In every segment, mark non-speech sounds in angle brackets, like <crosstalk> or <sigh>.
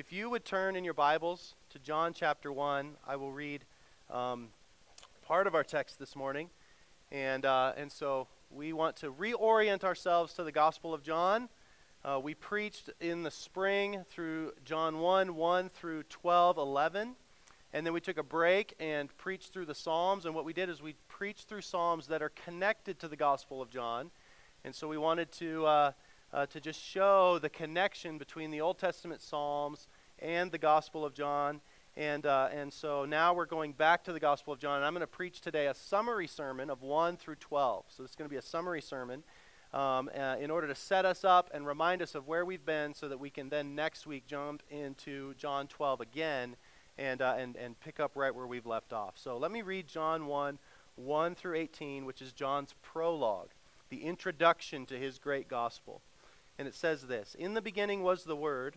If you would turn in your Bibles to John chapter 1, I will read um, part of our text this morning. And, uh, and so we want to reorient ourselves to the Gospel of John. Uh, we preached in the spring through John 1 1 through 12 11. And then we took a break and preached through the Psalms. And what we did is we preached through Psalms that are connected to the Gospel of John. And so we wanted to. Uh, uh, to just show the connection between the Old Testament Psalms and the Gospel of John. And, uh, and so now we're going back to the Gospel of John, and I'm going to preach today a summary sermon of 1 through 12. So it's going to be a summary sermon um, uh, in order to set us up and remind us of where we've been so that we can then next week jump into John 12 again and, uh, and, and pick up right where we've left off. So let me read John 1 1 through 18, which is John's prologue, the introduction to his great gospel. And it says this In the beginning was the Word,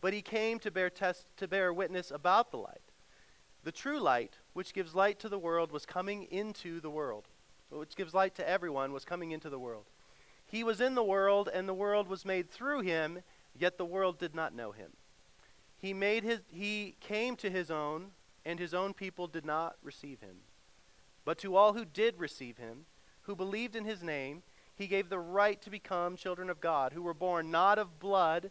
but he came to bear test to bear witness about the light. The true light, which gives light to the world, was coming into the world. Which gives light to everyone was coming into the world. He was in the world, and the world was made through him, yet the world did not know him. He made his he came to his own, and his own people did not receive him. But to all who did receive him, who believed in his name, he gave the right to become children of God, who were born not of blood,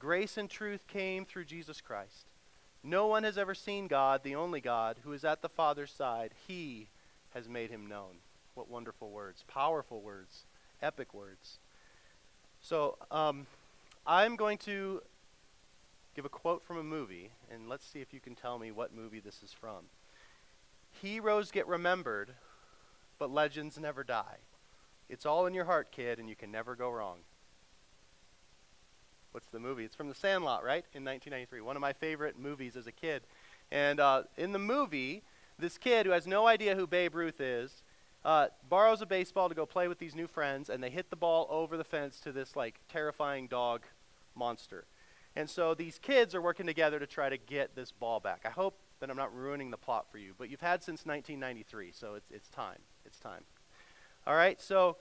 grace and truth came through Jesus Christ. No one has ever seen God, the only God, who is at the Father's side. He has made him known. What wonderful words, powerful words, epic words. So, um, I'm going to give a quote from a movie, and let's see if you can tell me what movie this is from. Heroes get remembered but legends never die. It's all in your heart, kid, and you can never go wrong. What's the movie? It's from The Sandlot, right? In 1993. One of my favorite movies as a kid. And uh, in the movie, this kid who has no idea who Babe Ruth is uh, borrows a baseball to go play with these new friends, and they hit the ball over the fence to this like terrifying dog monster. And so these kids are working together to try to get this ball back. I hope that I'm not ruining the plot for you, but you've had since 1993, so it's, it's time. It's time. All right, so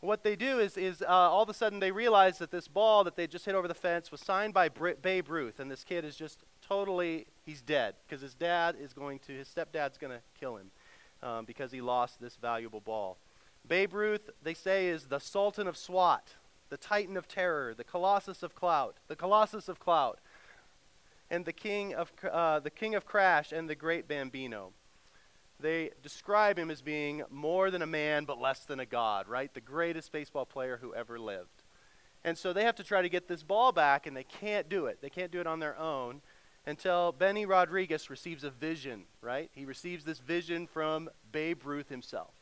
what they do is, is uh, all of a sudden they realize that this ball that they just hit over the fence was signed by Babe Ruth, and this kid is just totally, he's dead because his dad is going to, his stepdad's going to kill him um, because he lost this valuable ball. Babe Ruth, they say, is the Sultan of SWAT, the Titan of Terror, the Colossus of Clout, the Colossus of Clout, and the King of, uh, the King of Crash and the Great Bambino they describe him as being more than a man but less than a god, right? The greatest baseball player who ever lived. And so they have to try to get this ball back, and they can't do it. They can't do it on their own until Benny Rodriguez receives a vision, right? He receives this vision from Babe Ruth himself.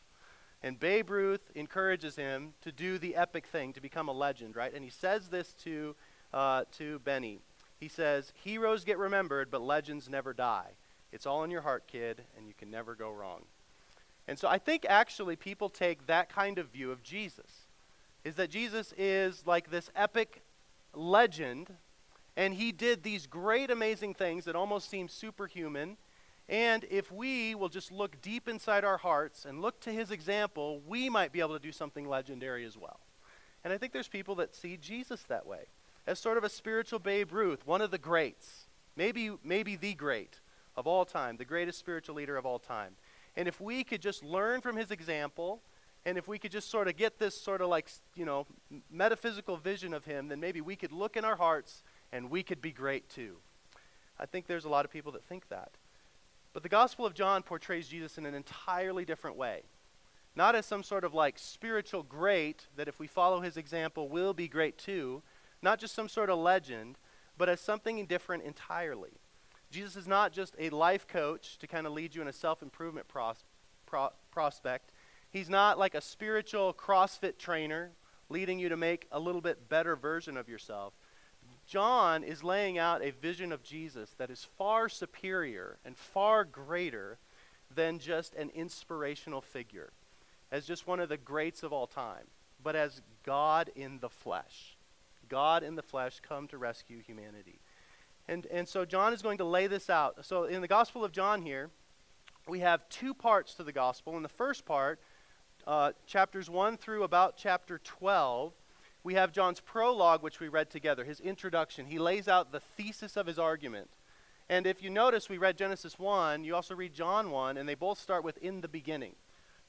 And Babe Ruth encourages him to do the epic thing, to become a legend, right? And he says this to, uh, to Benny. He says, Heroes get remembered, but legends never die. It's all in your heart, kid, and you can never go wrong. And so I think actually people take that kind of view of Jesus is that Jesus is like this epic legend and he did these great amazing things that almost seem superhuman and if we will just look deep inside our hearts and look to his example, we might be able to do something legendary as well. And I think there's people that see Jesus that way as sort of a spiritual Babe Ruth, one of the greats, maybe maybe the great of all time, the greatest spiritual leader of all time. And if we could just learn from his example, and if we could just sort of get this sort of like, you know, metaphysical vision of him, then maybe we could look in our hearts and we could be great too. I think there's a lot of people that think that. But the Gospel of John portrays Jesus in an entirely different way. Not as some sort of like spiritual great that if we follow his example, we'll be great too. Not just some sort of legend, but as something different entirely. Jesus is not just a life coach to kind of lead you in a self improvement pros- pro- prospect. He's not like a spiritual CrossFit trainer leading you to make a little bit better version of yourself. John is laying out a vision of Jesus that is far superior and far greater than just an inspirational figure, as just one of the greats of all time, but as God in the flesh. God in the flesh come to rescue humanity. And, and so John is going to lay this out. So in the Gospel of John here, we have two parts to the Gospel. In the first part, uh, chapters 1 through about chapter 12, we have John's prologue, which we read together, his introduction. He lays out the thesis of his argument. And if you notice, we read Genesis 1, you also read John 1, and they both start with in the beginning.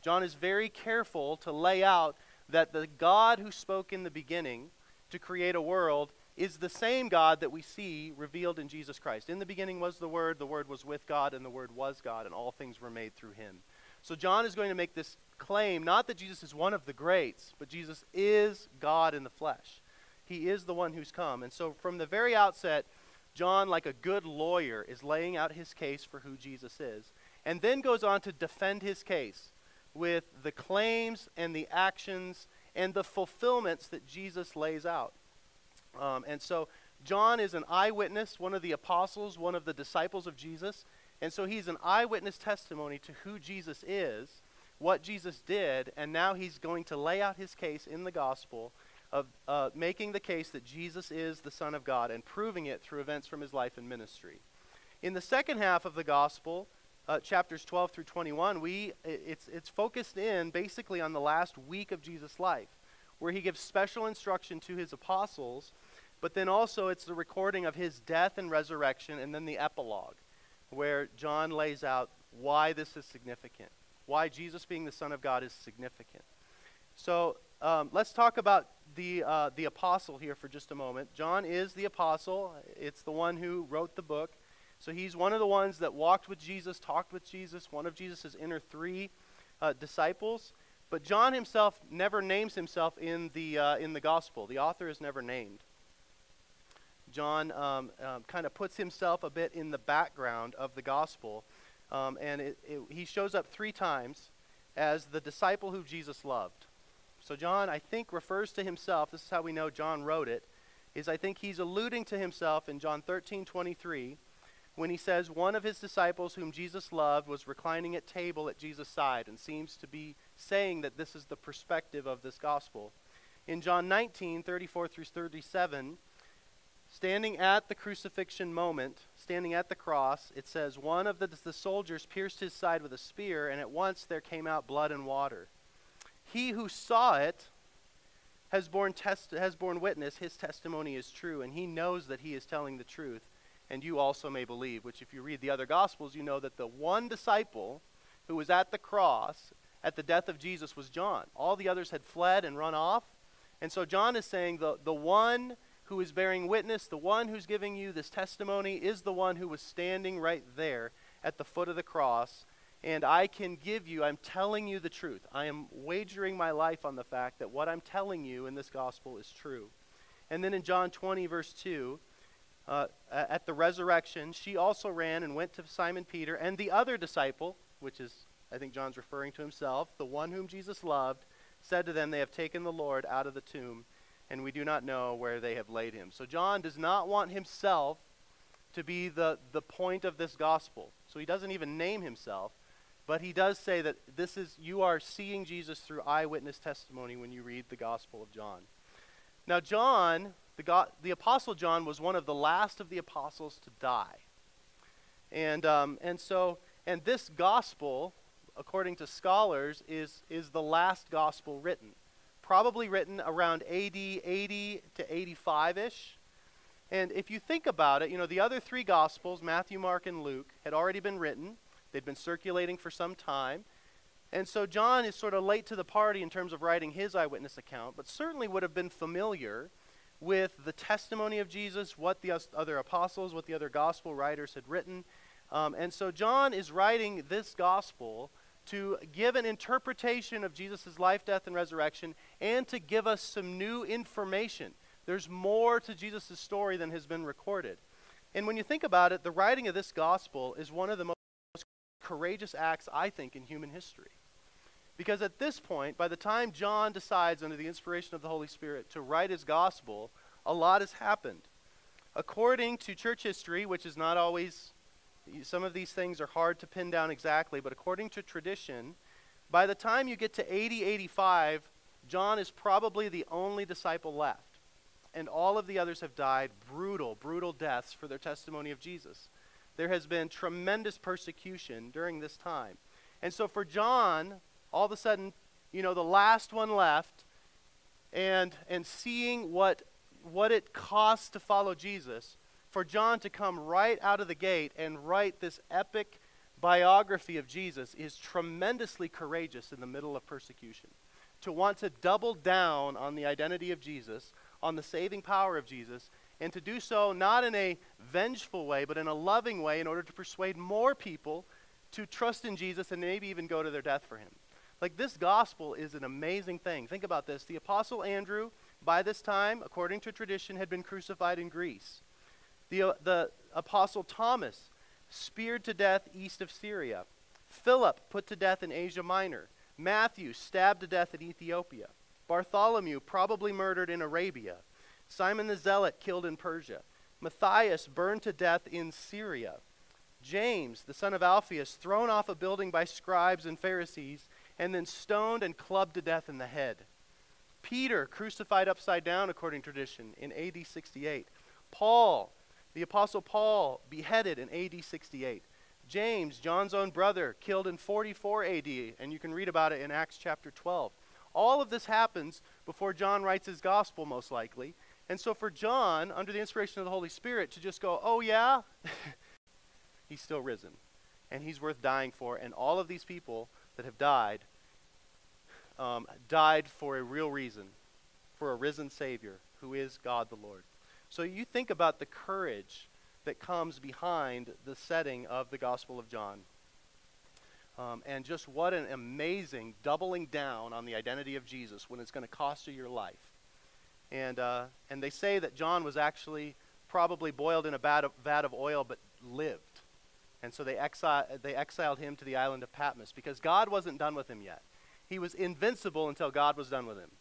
John is very careful to lay out that the God who spoke in the beginning to create a world is the same God that we see revealed in Jesus Christ. In the beginning was the Word, the Word was with God, and the Word was God, and all things were made through him. So John is going to make this claim not that Jesus is one of the greats, but Jesus is God in the flesh. He is the one who's come. And so from the very outset, John, like a good lawyer, is laying out his case for who Jesus is, and then goes on to defend his case with the claims and the actions and the fulfillments that Jesus lays out. Um, and so John is an eyewitness, one of the apostles, one of the disciples of Jesus. And so he's an eyewitness testimony to who Jesus is, what Jesus did, and now he's going to lay out his case in the gospel of uh, making the case that Jesus is the Son of God and proving it through events from his life and ministry. In the second half of the gospel, uh, chapters 12 through 21, we, it's, it's focused in basically on the last week of Jesus' life, where he gives special instruction to his apostles, but then also it's the recording of his death and resurrection, and then the epilogue where John lays out why this is significant, why Jesus being the Son of God is significant. So um, let's talk about the, uh, the apostle here for just a moment. John is the apostle, it's the one who wrote the book. So he's one of the ones that walked with Jesus, talked with Jesus, one of Jesus' inner three uh, disciples. But John himself never names himself in the, uh, in the gospel. The author is never named. John um, um, kind of puts himself a bit in the background of the gospel. Um, and it, it, he shows up three times as the disciple who Jesus loved. So John, I think, refers to himself, this is how we know John wrote it, is I think he's alluding to himself in John 13, 23, when he says one of his disciples whom Jesus loved was reclining at table at Jesus' side and seems to be saying that this is the perspective of this gospel. In John 19, 34 through 37, Standing at the crucifixion moment, standing at the cross, it says, One of the, the soldiers pierced his side with a spear, and at once there came out blood and water. He who saw it has borne, test, has borne witness, his testimony is true, and he knows that he is telling the truth, and you also may believe. Which, if you read the other Gospels, you know that the one disciple who was at the cross at the death of Jesus was John. All the others had fled and run off. And so John is saying the, the one who is bearing witness, the one who's giving you this testimony, is the one who was standing right there at the foot of the cross. And I can give you, I'm telling you the truth. I am wagering my life on the fact that what I'm telling you in this gospel is true. And then in John 20, verse 2, uh, at the resurrection, she also ran and went to Simon Peter and the other disciple, which is, I think John's referring to himself, the one whom Jesus loved, said to them, They have taken the Lord out of the tomb and we do not know where they have laid him. So John does not want himself to be the, the point of this gospel. So he doesn't even name himself, but he does say that this is you are seeing Jesus through eyewitness testimony when you read the gospel of John. Now John, the, the apostle John was one of the last of the apostles to die. And, um, and so, and this gospel, according to scholars, is, is the last gospel written probably written around AD 80 to 85 ish. And if you think about it, you know, the other three Gospels, Matthew, Mark, and Luke, had already been written. They'd been circulating for some time. And so John is sort of late to the party in terms of writing his eyewitness account, but certainly would have been familiar with the testimony of Jesus, what the other apostles, what the other gospel writers had written. Um, and so John is writing this gospel to give an interpretation of Jesus' life, death, and resurrection, and to give us some new information. There's more to Jesus' story than has been recorded. And when you think about it, the writing of this gospel is one of the most courageous acts, I think, in human history. Because at this point, by the time John decides, under the inspiration of the Holy Spirit, to write his gospel, a lot has happened. According to church history, which is not always, some of these things are hard to pin down exactly, but according to tradition, by the time you get to 80, 85, John is probably the only disciple left. And all of the others have died brutal, brutal deaths for their testimony of Jesus. There has been tremendous persecution during this time. And so for John, all of a sudden, you know, the last one left, and and seeing what what it costs to follow Jesus, for John to come right out of the gate and write this epic biography of Jesus is tremendously courageous in the middle of persecution. To want to double down on the identity of Jesus, on the saving power of Jesus, and to do so not in a vengeful way, but in a loving way in order to persuade more people to trust in Jesus and maybe even go to their death for him. Like this gospel is an amazing thing. Think about this. The apostle Andrew, by this time, according to tradition, had been crucified in Greece. The, the apostle Thomas, speared to death east of Syria. Philip, put to death in Asia Minor. Matthew, stabbed to death in Ethiopia. Bartholomew, probably murdered in Arabia. Simon the Zealot, killed in Persia. Matthias, burned to death in Syria. James, the son of Alphaeus, thrown off a building by scribes and Pharisees and then stoned and clubbed to death in the head. Peter, crucified upside down according to tradition in AD 68. Paul, the Apostle Paul, beheaded in AD 68. James, John's own brother, killed in 44 AD, and you can read about it in Acts chapter 12. All of this happens before John writes his gospel, most likely. And so for John, under the inspiration of the Holy Spirit, to just go, oh, yeah, <laughs> he's still risen. And he's worth dying for. And all of these people that have died um, died for a real reason, for a risen Savior who is God the Lord. So you think about the courage that comes behind the setting of the Gospel of John. Um, and just what an amazing doubling down on the identity of Jesus when it's going to cost you your life. And, uh, and they say that John was actually probably boiled in a vat of, vat of oil but lived. And so they, exi- they exiled him to the island of Patmos because God wasn't done with him yet. He was invincible until God was done with him.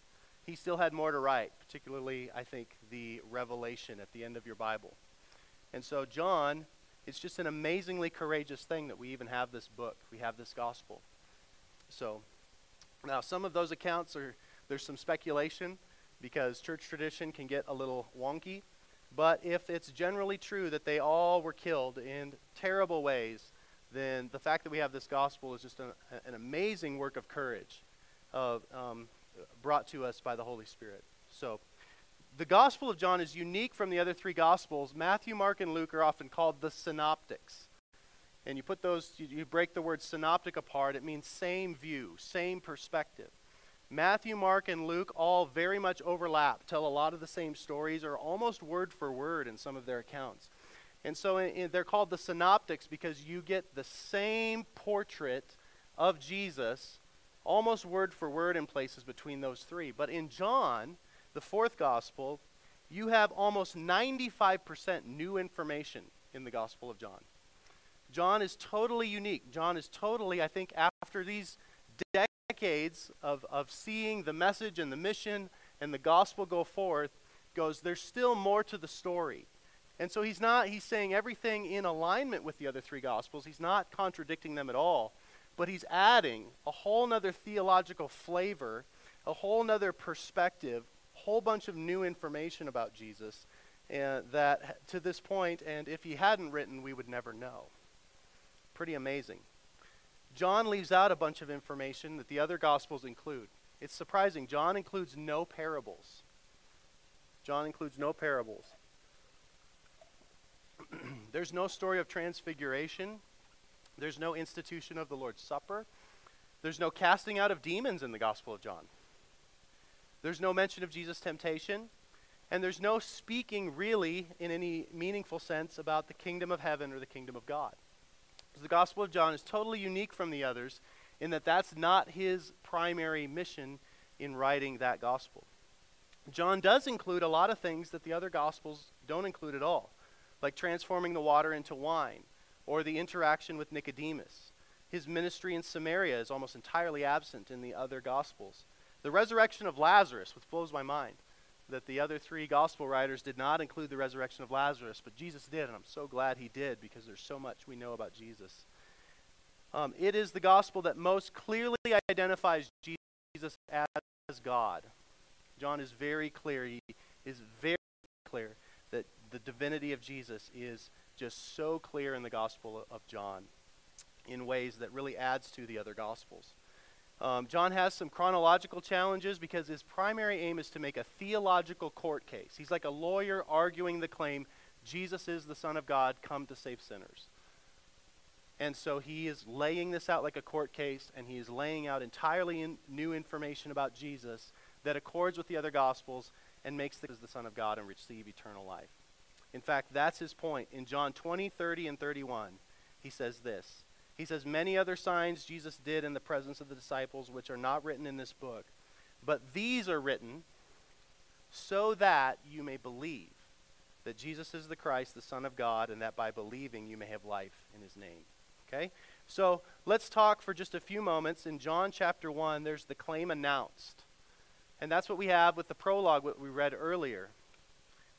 He still had more to write, particularly, I think, the revelation at the end of your Bible. And so, John, it's just an amazingly courageous thing that we even have this book, we have this gospel. So, now some of those accounts are, there's some speculation because church tradition can get a little wonky. But if it's generally true that they all were killed in terrible ways, then the fact that we have this gospel is just an, an amazing work of courage of, um, brought to us by the Holy Spirit. So, the Gospel of John is unique from the other three Gospels. Matthew, Mark, and Luke are often called the synoptics. And you put those, you, you break the word synoptic apart, it means same view, same perspective. Matthew, Mark, and Luke all very much overlap, tell a lot of the same stories, or almost word for word in some of their accounts. And so in, in, they're called the synoptics because you get the same portrait of Jesus, almost word for word in places between those three. But in John, the fourth gospel, you have almost 95% new information in the Gospel of John. John is totally unique. John is totally, I think, after these decades of, of seeing the message and the mission and the gospel go forth, goes, there's still more to the story. And so he's not, he's saying everything in alignment with the other three Gospels. He's not contradicting them at all, but he's adding a whole nother theological flavor, a whole nother perspective, a whole bunch of new information about Jesus and that to this point, and if he hadn't written, we would never know. Pretty amazing. John leaves out a bunch of information that the other Gospels include. It's surprising. John includes no parables. John includes no parables. <clears throat> There's no story of transfiguration. There's no institution of the Lord's Supper. There's no casting out of demons in the Gospel of John. There's no mention of Jesus' temptation. And there's no speaking really in any meaningful sense about the kingdom of heaven or the kingdom of God. The Gospel of John is totally unique from the others in that that's not his primary mission in writing that gospel. John does include a lot of things that the other gospels don't include at all, like transforming the water into wine or the interaction with Nicodemus. His ministry in Samaria is almost entirely absent in the other gospels. The resurrection of Lazarus, which blows my mind that the other three gospel writers did not include the resurrection of Lazarus, but Jesus did, and I'm so glad he did because there's so much we know about Jesus. Um, it is the gospel that most clearly identifies Jesus as God. John is very clear. He is very clear that the divinity of Jesus is just so clear in the gospel of John in ways that really adds to the other gospels. Um, John has some chronological challenges because his primary aim is to make a theological court case. He's like a lawyer arguing the claim Jesus is the Son of God, come to save sinners. And so he is laying this out like a court case, and he is laying out entirely in new information about Jesus that accords with the other Gospels and makes the, the Son of God and receive eternal life. In fact, that's his point. In John 20, 30, and 31, he says this he says, Many other signs Jesus did in the presence of the disciples, which are not written in this book. But these are written so that you may believe that Jesus is the Christ, the Son of God, and that by believing you may have life in his name. Okay? So let's talk for just a few moments. In John chapter 1, there's the claim announced. And that's what we have with the prologue, what we read earlier,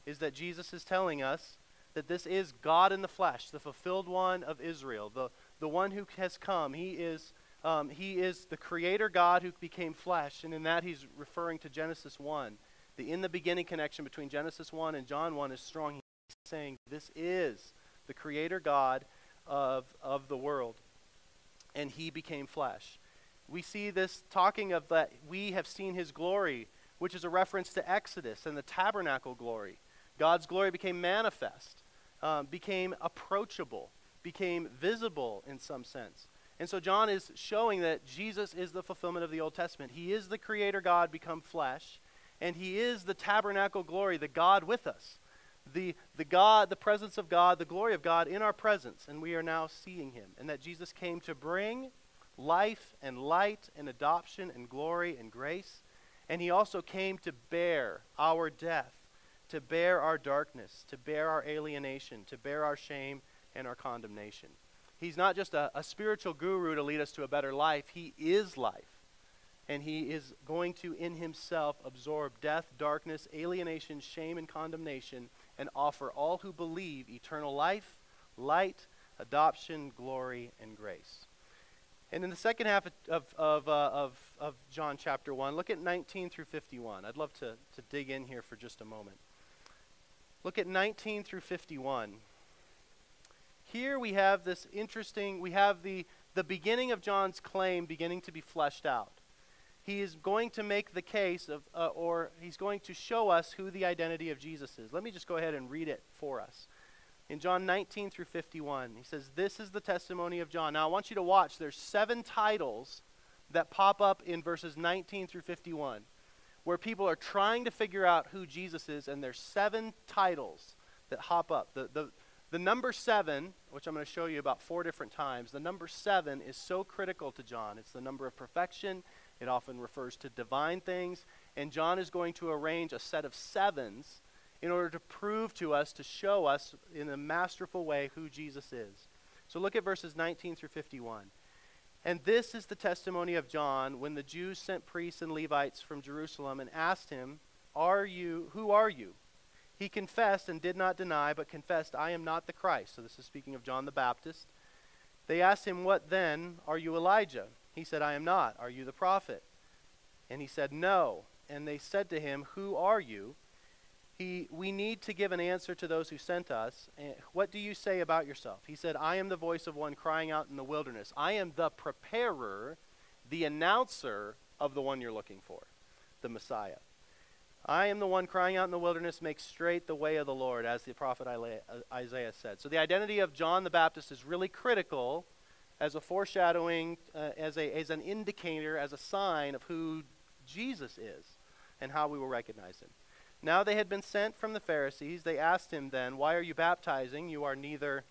is that Jesus is telling us that this is God in the flesh, the fulfilled one of Israel, the, the one who has come. He is, um, he is the creator God who became flesh. And in that, he's referring to Genesis 1. The in the beginning connection between Genesis 1 and John 1 is strong. He's saying this is the creator God of, of the world. And he became flesh. We see this talking of that we have seen his glory, which is a reference to Exodus and the tabernacle glory. God's glory became manifest, um, became approachable became visible in some sense. And so John is showing that Jesus is the fulfillment of the Old Testament. He is the creator God become flesh, and he is the tabernacle glory, the God with us. The, the God, the presence of God, the glory of God in our presence, and we are now seeing him. And that Jesus came to bring life and light and adoption and glory and grace. And he also came to bear our death, to bear our darkness, to bear our alienation, to bear our shame and our condemnation. He's not just a, a spiritual guru to lead us to a better life, He is life. And He is going to, in Himself, absorb death, darkness, alienation, shame, and condemnation, and offer all who believe eternal life, light, adoption, glory, and grace. And in the second half of, of, uh, of, of, John chapter 1, look at 19 through 51. I'd love to, to dig in here for just a moment. Look at 19 through 51. Here we have this interesting, we have the, the beginning of John's claim beginning to be fleshed out. He is going to make the case of, uh, or he's going to show us who the identity of Jesus is. Let me just go ahead and read it for us. In John 19 through 51, he says, This is the testimony of John. Now I want you to watch. There's seven titles that pop up in verses 19 through 51 where people are trying to figure out who Jesus is, and there's seven titles that hop up. The, the, the number seven, which I'm going to show you about four different times, the number seven is so critical to John. It's the number of perfection. It often refers to divine things. And John is going to arrange a set of sevens in order to prove to us, to show us in a masterful way who Jesus is. So look at verses 19 through 51. And this is the testimony of John when the Jews sent priests and Levites from Jerusalem and asked him, "Are you who are you?" He confessed and did not deny, but confessed, I am not the Christ. So this is speaking of John the Baptist. They asked him, What then? Are you Elijah? He said, I am not. Are you the prophet? And he said, No. And they said to him, Who are you? He, we need to give an answer to those who sent us. What do you say about yourself? He said, I am the voice of one crying out in the wilderness. I am the preparer, the announcer of the one you're looking for, the Messiah. I am the one crying out in the wilderness, make straight the way of the Lord, as the prophet Isaiah said. So the identity of John the Baptist is really critical as a foreshadowing, uh, as, a, as an indicator, as a sign of who Jesus is and how we will recognize him. Now they had been sent from the Pharisees. They asked him then, Why are you baptizing? You are neither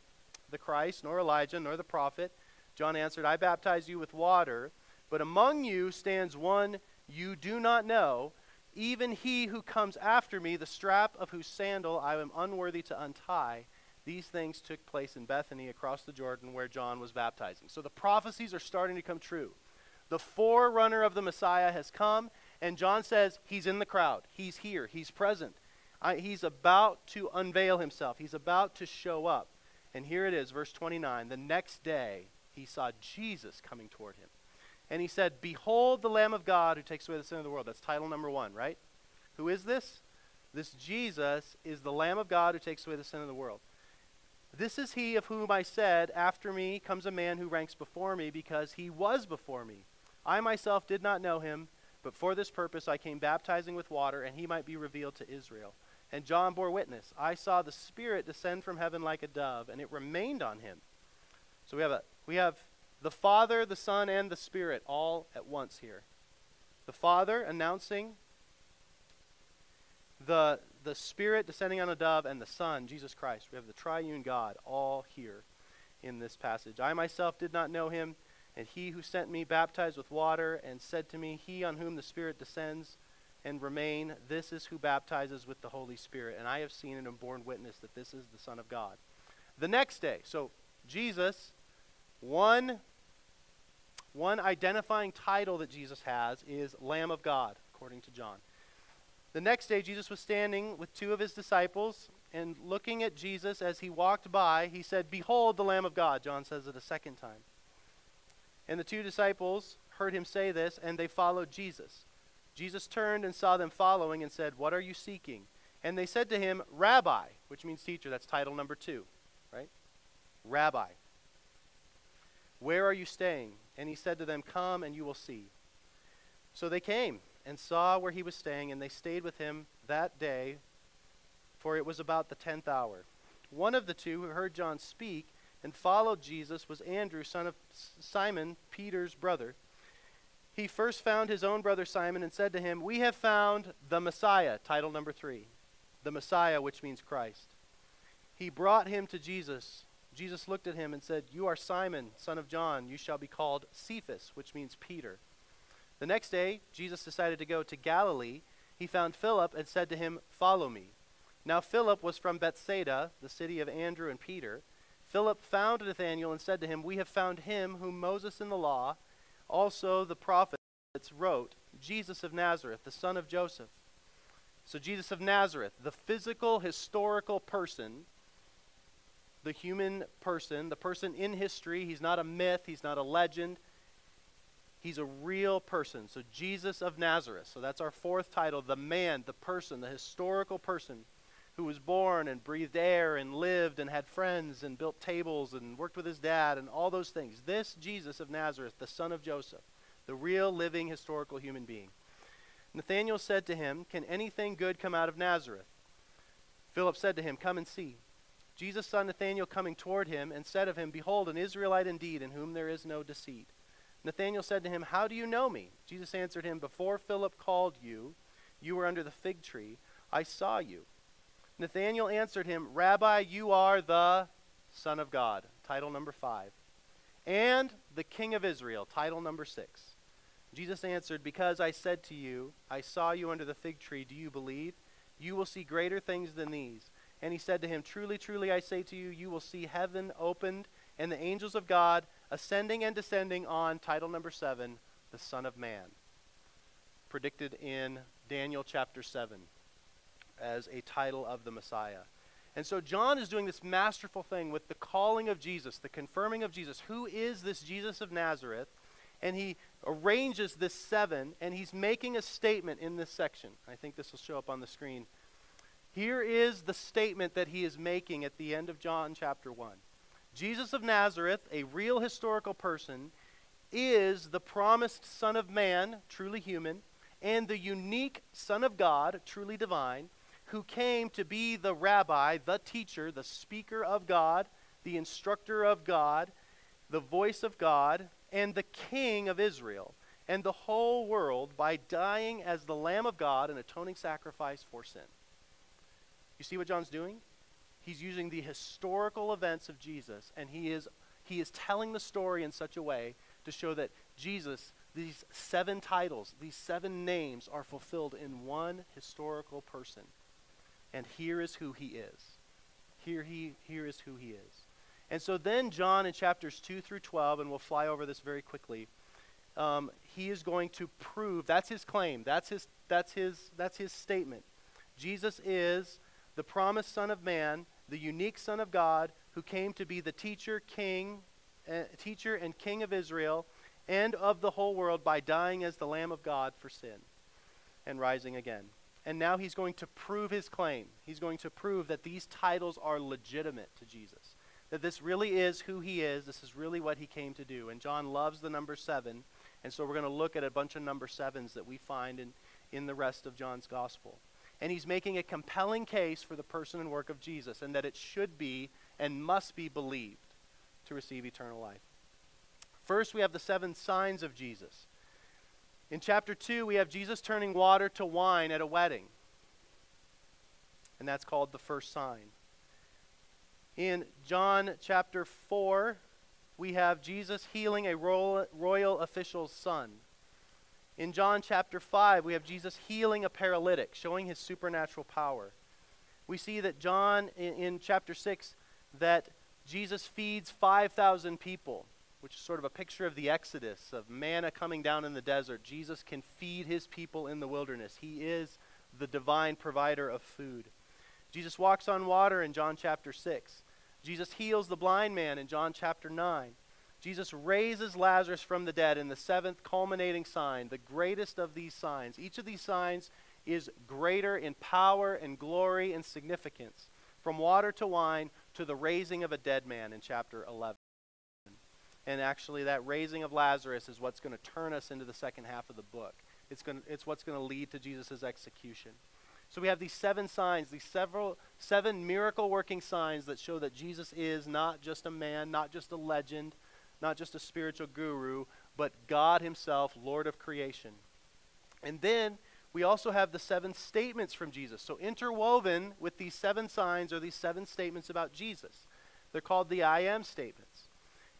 the Christ, nor Elijah, nor the prophet. John answered, I baptize you with water, but among you stands one you do not know, even he who comes after me, the strap of whose sandal I am unworthy to untie. These things took place in Bethany across the Jordan where John was baptizing. So the prophecies are starting to come true. The forerunner of the Messiah has come, and John says he's in the crowd. He's here. He's present. I, he's about to unveil himself. He's about to show up. And here it is, verse 29. The next day, he saw Jesus coming toward him. And he said, Behold the Lamb of God who takes away the sin of the world. That's title number one, right? Who is this? This Jesus is the Lamb of God who takes away the sin of the world. This is he of whom I said, After me comes a man who ranks before me, because he was before me. I myself did not know him, but for this purpose I came baptizing with water, and he might be revealed to Israel. And John bore witness. I saw the Spirit descend from heaven like a dove, and it remained on him. So we have, a, we have the Father, the Son, and the Spirit all at once here. The Father announcing the, the Spirit descending on a dove, and the Son, Jesus Christ. We have the triune God all here in this passage. I myself did not know him, and he who sent me baptized with water, and said to me, He on whom the Spirit descends and remain, this is who baptizes with the Holy Spirit. And I have seen and am borne witness that this is the Son of God. The next day, so Jesus, one, one identifying title that Jesus has is Lamb of God, according to John. The next day, Jesus was standing with two of his disciples, and looking at Jesus as he walked by, he said, Behold the Lamb of God. John says it a second time. And the two disciples heard him say this, and they followed Jesus. Jesus turned and saw them following and said, What are you seeking? And they said to him, Rabbi, which means teacher. That's title number two, right? Rabbi. Where are you staying? And he said to them, Come and you will see. So they came and saw where he was staying, and they stayed with him that day, for it was about the tenth hour. One of the two who heard John speak and followed Jesus was Andrew, son of Simon, Peter's brother. He first found his own brother Simon and said to him, We have found the Messiah, title number three. The Messiah, which means Christ. He brought him to Jesus. Jesus looked at him and said, You are Simon, son of John. You shall be called Cephas, which means Peter. The next day, Jesus decided to go to Galilee. He found Philip and said to him, Follow me. Now, Philip was from Bethsaida, the city of Andrew and Peter. Philip found Nathanael and said to him, We have found him whom Moses in the law, also the prophets, wrote, Jesus of Nazareth, the son of Joseph. So, Jesus of Nazareth, the physical, historical person, the human person, the person in history. He's not a myth, he's not a legend. He's a real person. So, Jesus of Nazareth. So, that's our fourth title the man, the person, the historical person who was born and breathed air and lived and had friends and built tables and worked with his dad and all those things. This Jesus of Nazareth, the son of Joseph, the real living historical human being. Nathanael said to him, Can anything good come out of Nazareth? Philip said to him, Come and see. Jesus saw Nathanael coming toward him and said of him, Behold, an Israelite indeed, in whom there is no deceit. Nathanael said to him, How do you know me? Jesus answered him, Before Philip called you, you were under the fig tree. I saw you. Nathanael answered him, Rabbi, you are the Son of God. Title number five. And the King of Israel. Title number six. Jesus answered, Because I said to you, I saw you under the fig tree, do you believe? You will see greater things than these. And he said to him, Truly, truly, I say to you, you will see heaven opened and the angels of God ascending and descending on title number seven, the Son of Man, predicted in Daniel chapter 7 as a title of the Messiah. And so John is doing this masterful thing with the calling of Jesus, the confirming of Jesus. Who is this Jesus of Nazareth? And he arranges this seven, and he's making a statement in this section. I think this will show up on the screen. Here is the statement that he is making at the end of John chapter 1. Jesus of Nazareth, a real historical person, is the promised Son of Man, truly human, and the unique Son of God, truly divine, who came to be the rabbi, the teacher, the speaker of God, the instructor of God, the voice of God, and the king of Israel and the whole world by dying as the Lamb of God, an atoning sacrifice for sin. You see what John's doing? He's using the historical events of Jesus, and he is, he is telling the story in such a way to show that Jesus, these seven titles, these seven names, are fulfilled in one historical person. And here is who he is. Here, he, here is who he is. And so then, John in chapters 2 through 12, and we'll fly over this very quickly, um, he is going to prove that's his claim, that's his, that's, his, that's his statement. Jesus is the promised Son of Man, the unique Son of God, who came to be the teacher, king, uh, teacher and king of Israel and of the whole world by dying as the Lamb of God for sin and rising again. And now he's going to prove his claim. He's going to prove that these titles are legitimate to Jesus. That this really is who he is. This is really what he came to do. And John loves the number seven. And so we're going to look at a bunch of number sevens that we find in, in the rest of John's gospel. And he's making a compelling case for the person and work of Jesus and that it should be and must be believed to receive eternal life. First, we have the seven signs of Jesus. In chapter 2, we have Jesus turning water to wine at a wedding. And that's called the first sign. In John chapter 4, we have Jesus healing a royal, royal official's son. In John chapter 5, we have Jesus healing a paralytic, showing his supernatural power. We see that John, in, in chapter 6, that Jesus feeds 5,000 people which is sort of a picture of the Exodus, of manna coming down in the desert. Jesus can feed his people in the wilderness. He is the divine provider of food. Jesus walks on water in John chapter 6. Jesus heals the blind man in John chapter 9. Jesus raises Lazarus from the dead in the seventh culminating sign, the greatest of these signs. Each of these signs is greater in power and glory and significance, from water to wine to the raising of a dead man in chapter 11. And actually, that raising of Lazarus is what's going to turn us into the second half of the book. It's, going to, it's what's going to lead to Jesus' execution. So we have these seven signs, these several seven miracle working signs that show that Jesus is not just a man, not just a legend, not just a spiritual guru, but God himself, Lord of creation. And then we also have the seven statements from Jesus. So interwoven with these seven signs are these seven statements about Jesus. They're called the I am statements.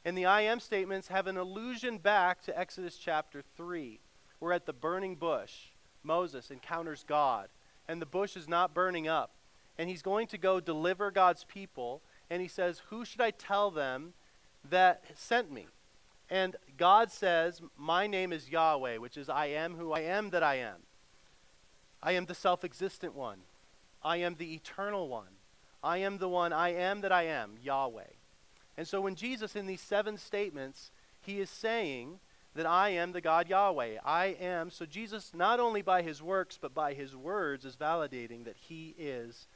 And the I am statements have an allusion back to Exodus chapter 3. We're at the burning bush. Moses encounters God, and the bush is not burning up. And he's going to go deliver God's people, and he says, Who should I tell them that sent me? And God says, My name is Yahweh, which is I am who I am that I am. I am the self existent one. I am the eternal one. I am the one I am that I am, Yahweh. And so when Jesus, in these seven statements, he is saying that I am the God Yahweh. I am. So Jesus, not only by his works, but by his words, is validating that he is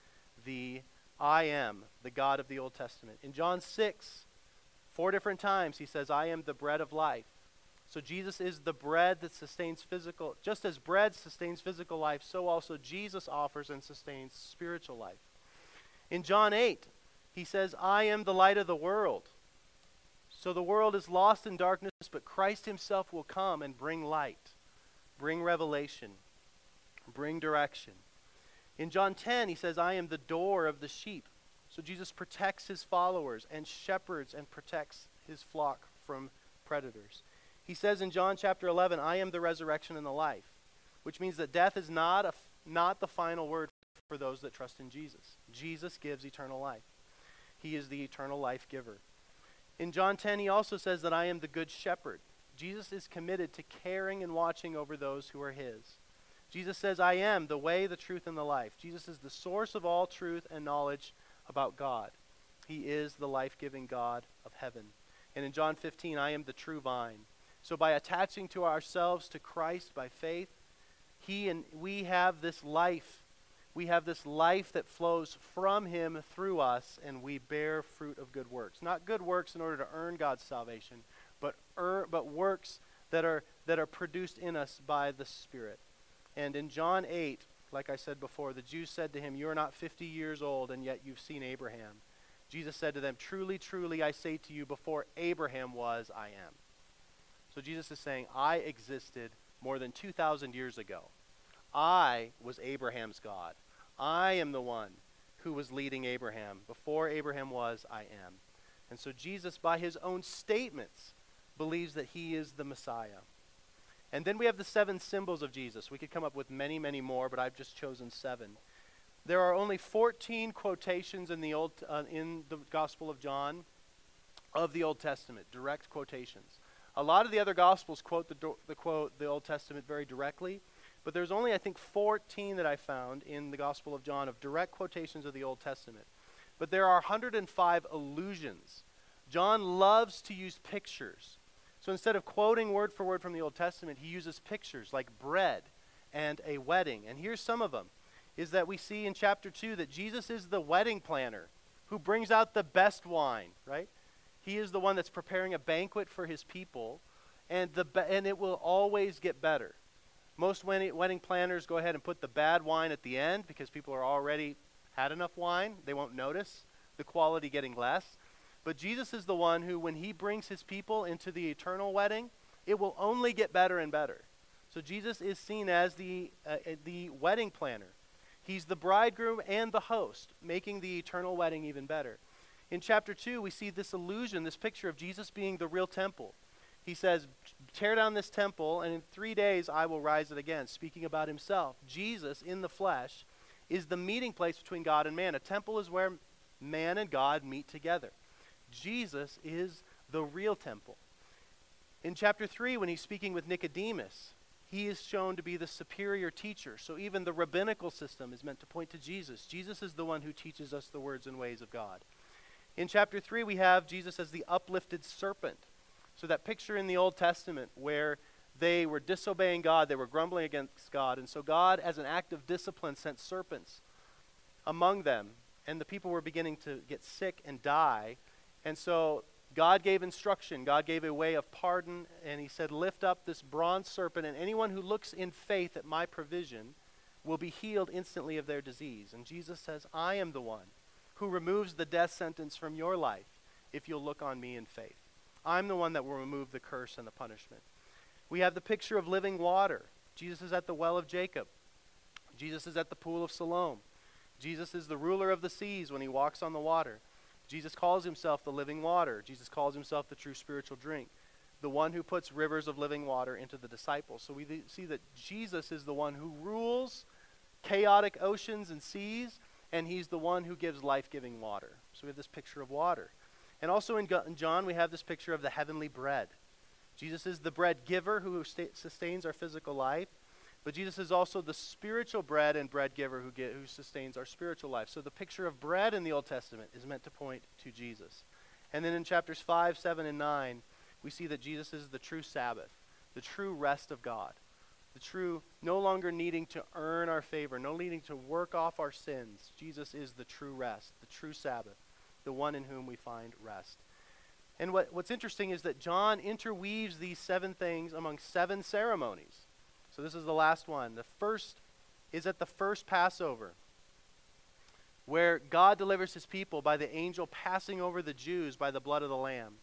the I am, the God of the Old Testament. In John 6, four different times, he says, I am the bread of life. So Jesus is the bread that sustains physical, just as bread sustains physical life, so also Jesus offers and sustains spiritual life. In John 8, he says, I am the light of the world. So the world is lost in darkness, but Christ himself will come and bring light, bring revelation, bring direction. In John 10, he says, I am the door of the sheep. So Jesus protects his followers and shepherds and protects his flock from predators. He says in John chapter 11, I am the resurrection and the life, which means that death is not, a, not the final word for those that trust in Jesus. Jesus gives eternal life. He is the eternal life giver. In John 10, he also says that I am the good shepherd. Jesus is committed to caring and watching over those who are his. Jesus says, I am the way, the truth, and the life. Jesus is the source of all truth and knowledge about God. He is the life giving God of heaven. And in John 15, I am the true vine. So by attaching to ourselves to Christ by faith, he and we have this life we have this life that flows from him through us, and we bear fruit of good works. Not good works in order to earn God's salvation, but, er, but works that are, that are produced in us by the Spirit. And in John 8, like I said before, the Jews said to him, You are not 50 years old, and yet you've seen Abraham. Jesus said to them, Truly, truly, I say to you, before Abraham was, I am. So Jesus is saying, I existed more than 2,000 years ago. I was Abraham's God. I am the one who was leading Abraham. Before Abraham was, I am. And so Jesus, by his own statements, believes that he is the Messiah. And then we have the seven symbols of Jesus. We could come up with many, many more, but I've just chosen seven. There are only 14 quotations in the, Old, uh, in the Gospel of John of the Old Testament, direct quotations. A lot of the other Gospels quote the, the, quote the Old Testament very directly, but there's only, I think, 14 that I found in the Gospel of John of direct quotations of the Old Testament. But there are 105 allusions. John loves to use pictures. So instead of quoting word for word from the Old Testament, he uses pictures like bread and a wedding. And here's some of them is that we see in chapter 2 that Jesus is the wedding planner who brings out the best wine, right? He is the one that's preparing a banquet for his people, and, the, and it will always get better. Most wedding planners go ahead and put the bad wine at the end because people are already had enough wine. They won't notice the quality getting less. But Jesus is the one who, when he brings his people into the eternal wedding, it will only get better and better. So Jesus is seen as the, uh, uh, the wedding planner. He's the bridegroom and the host, making the eternal wedding even better. In chapter 2, we see this illusion, this picture of Jesus being the real temple. He says, Tear down this temple, and in three days I will rise it again, speaking about himself. Jesus, in the flesh, is the meeting place between God and man. A temple is where man and God meet together. Jesus is the real temple. In chapter 3, when he's speaking with Nicodemus, he is shown to be the superior teacher. So even the rabbinical system is meant to point to Jesus. Jesus is the one who teaches us the words and ways of God. In chapter 3, we have Jesus as the uplifted serpent. So that picture in the Old Testament where they were disobeying God, they were grumbling against God. And so God, as an act of discipline, sent serpents among them. And the people were beginning to get sick and die. And so God gave instruction. God gave a way of pardon. And he said, Lift up this bronze serpent, and anyone who looks in faith at my provision will be healed instantly of their disease. And Jesus says, I am the one who removes the death sentence from your life if you'll look on me in faith. I'm the one that will remove the curse and the punishment. We have the picture of living water. Jesus is at the well of Jacob. Jesus is at the pool of Siloam. Jesus is the ruler of the seas when he walks on the water. Jesus calls himself the living water. Jesus calls himself the true spiritual drink, the one who puts rivers of living water into the disciples. So we see that Jesus is the one who rules chaotic oceans and seas, and he's the one who gives life giving water. So we have this picture of water. And also in John, we have this picture of the heavenly bread. Jesus is the bread giver who sustains our physical life. But Jesus is also the spiritual bread and bread giver who, get, who sustains our spiritual life. So the picture of bread in the Old Testament is meant to point to Jesus. And then in chapters 5, 7, and 9, we see that Jesus is the true Sabbath, the true rest of God, the true, no longer needing to earn our favor, no needing to work off our sins. Jesus is the true rest, the true Sabbath, the one in whom we find rest. And what, what's interesting is that John interweaves these seven things among seven ceremonies. So this is the last one. The first is at the first Passover, where God delivers his people by the angel passing over the Jews by the blood of the Lamb.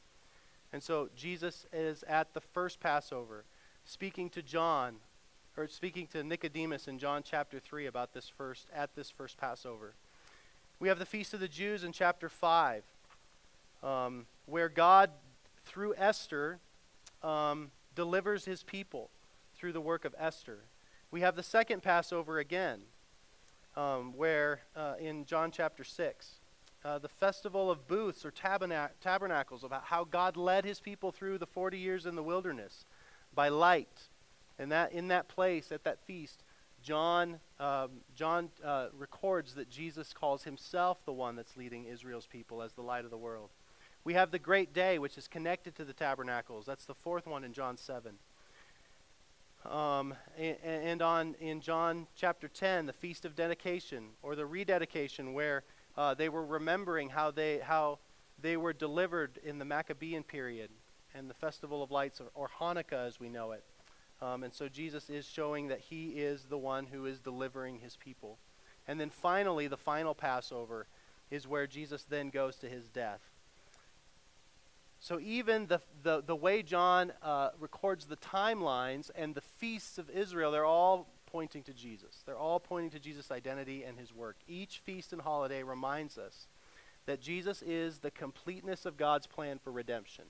And so Jesus is at the first Passover, speaking to John, or speaking to Nicodemus in John chapter 3 about this first, at this first Passover. We have the Feast of the Jews in chapter 5, um, where God, through Esther, um, delivers his people through the work of Esther. We have the second Passover again, um, where uh, in John chapter 6, uh, the festival of booths or tabernac- tabernacles, about how God led his people through the 40 years in the wilderness by light. And that in that place, at that feast, John, um, John uh, records that Jesus calls himself the one that's leading Israel's people as the light of the world. We have the great day, which is connected to the tabernacles. That's the fourth one in John 7. Um, and, and, on in John chapter 10, the feast of dedication or the rededication, where uh, they were remembering how they how they were delivered in the Maccabean period and the festival of lights, or, or Hanukkah as we know it. Um, and so Jesus is showing that he is the one who is delivering his people. And then finally, the final Passover is where Jesus then goes to his death. So even the, the, the way John uh, records the timelines and the feasts of Israel, they're all pointing to Jesus. They're all pointing to Jesus' identity and his work. Each feast and holiday reminds us that Jesus is the completeness of God's plan for redemption.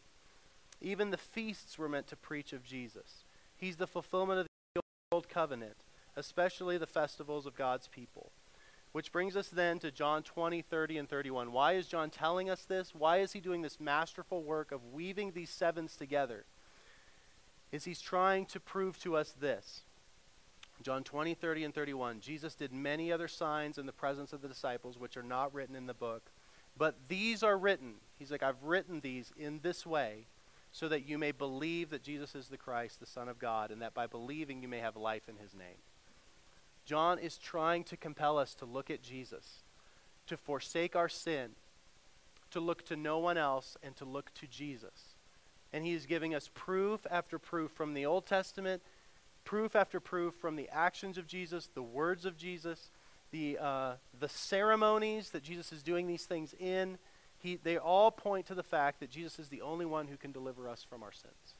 Even the feasts were meant to preach of Jesus. He's the fulfillment of the old covenant, especially the festivals of God's people. Which brings us then to John 20, 30, and 31. Why is John telling us this? Why is he doing this masterful work of weaving these sevens together? Is he's trying to prove to us this. John 20, 30, and 31. Jesus did many other signs in the presence of the disciples, which are not written in the book. But these are written. He's like, I've written these in this way so that you may believe that Jesus is the Christ, the Son of God, and that by believing you may have life in his name. John is trying to compel us to look at Jesus, to forsake our sin, to look to no one else, and to look to Jesus. And he is giving us proof after proof from the Old Testament, proof after proof from the actions of Jesus, the words of Jesus, the, uh, the ceremonies that Jesus is doing these things in. He, they all point to the fact that Jesus is the only one who can deliver us from our sins.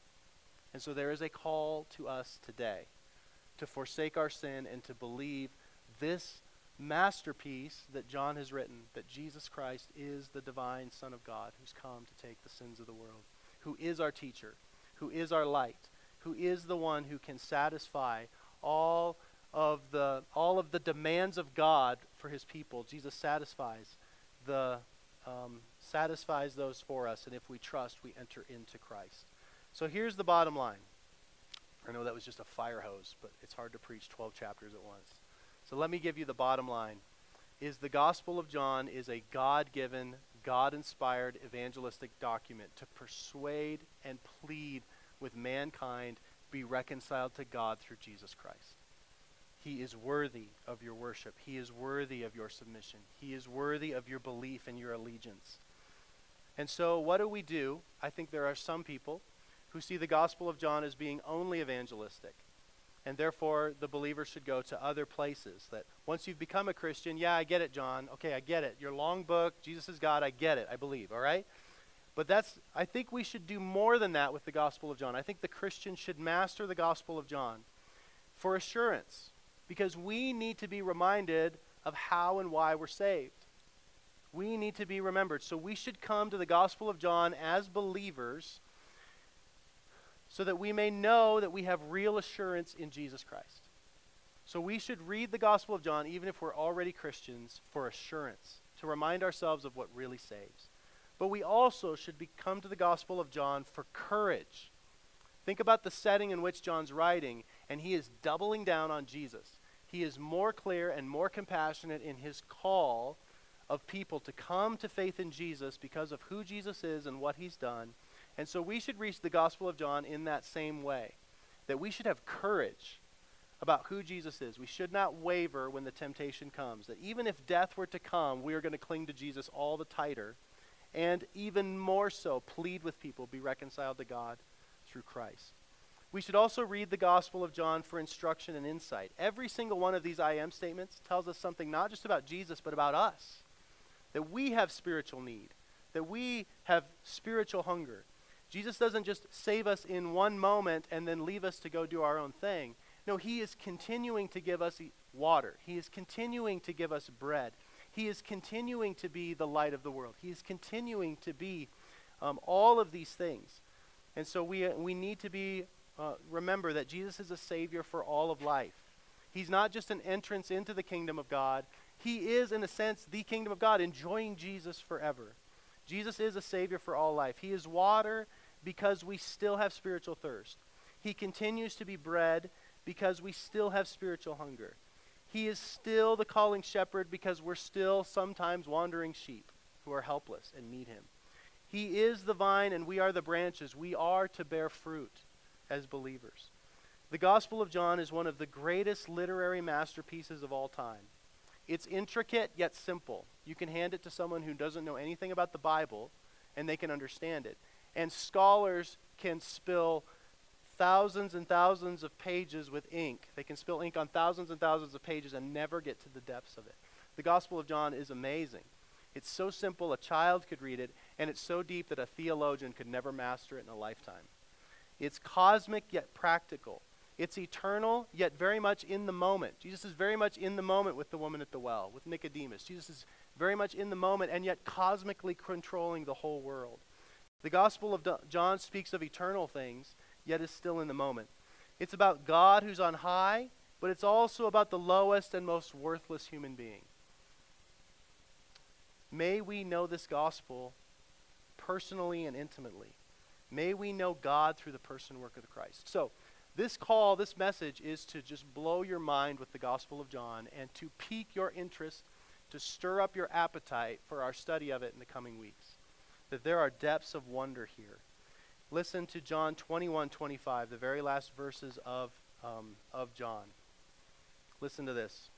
And so there is a call to us today to forsake our sin and to believe this masterpiece that John has written that Jesus Christ is the divine Son of God who's come to take the sins of the world, who is our teacher, who is our light, who is the one who can satisfy all of the all of the demands of God for his people. Jesus satisfies the um, satisfies those for us, and if we trust, we enter into Christ. So here's the bottom line. I know that was just a fire hose, but it's hard to preach 12 chapters at once. So let me give you the bottom line. Is the Gospel of John is a God-given, God-inspired evangelistic document to persuade and plead with mankind be reconciled to God through Jesus Christ. He is worthy of your worship. He is worthy of your submission. He is worthy of your belief and your allegiance. And so, what do we do? I think there are some people who see the Gospel of John as being only evangelistic. And therefore, the believer should go to other places. That once you've become a Christian, yeah, I get it, John. Okay, I get it. Your long book, Jesus is God, I get it, I believe, all right? But that's, I think we should do more than that with the Gospel of John. I think the Christian should master the Gospel of John for assurance, because we need to be reminded of how and why we're saved. We need to be remembered. So we should come to the Gospel of John as believers so that we may know that we have real assurance in Jesus Christ. So we should read the Gospel of John, even if we're already Christians, for assurance, to remind ourselves of what really saves. But we also should be, come to the Gospel of John for courage. Think about the setting in which John's writing, and he is doubling down on Jesus. He is more clear and more compassionate in his call of people to come to faith in Jesus because of who Jesus is and what he's done and so we should reach the Gospel of John in that same way that we should have courage about who Jesus is. We should not waver when the temptation comes. That even if death were to come, we are going to cling to Jesus all the tighter. And even more so, plead with people, be reconciled to God through Christ. We should also read the Gospel of John for instruction and insight. Every single one of these I am statements tells us something not just about Jesus, but about us. That we have spiritual need, that we have spiritual hunger, Jesus doesn't just save us in one moment and then leave us to go do our own thing. No, He is continuing to give us water. He is continuing to give us bread. He is continuing to be the light of the world. He is continuing to be um, all of these things. And so we, we need to be, uh, remember that Jesus is a Savior for all of life. He's not just an entrance into the kingdom of God, He is, in a sense, the kingdom of God, enjoying Jesus forever. Jesus is a Savior for all life. He is water because we still have spiritual thirst. He continues to be bread because we still have spiritual hunger. He is still the calling shepherd because we're still sometimes wandering sheep who are helpless and need him. He is the vine and we are the branches. We are to bear fruit as believers. The Gospel of John is one of the greatest literary masterpieces of all time. It's intricate yet simple. You can hand it to someone who doesn't know anything about the Bible and they can understand it. And scholars can spill thousands and thousands of pages with ink. They can spill ink on thousands and thousands of pages and never get to the depths of it. The Gospel of John is amazing. It's so simple a child could read it, and it's so deep that a theologian could never master it in a lifetime. It's cosmic yet practical. It's eternal, yet very much in the moment. Jesus is very much in the moment with the woman at the well, with Nicodemus. Jesus is very much in the moment and yet cosmically controlling the whole world. The Gospel of John speaks of eternal things, yet is still in the moment. It's about God who's on high, but it's also about the lowest and most worthless human being. May we know this gospel personally and intimately. May we know God through the person and work of the Christ. So, this call, this message is to just blow your mind with the Gospel of John and to pique your interest, to stir up your appetite for our study of it in the coming weeks. That there are depths of wonder here. Listen to John 21 25, the very last verses of, um, of John. Listen to this,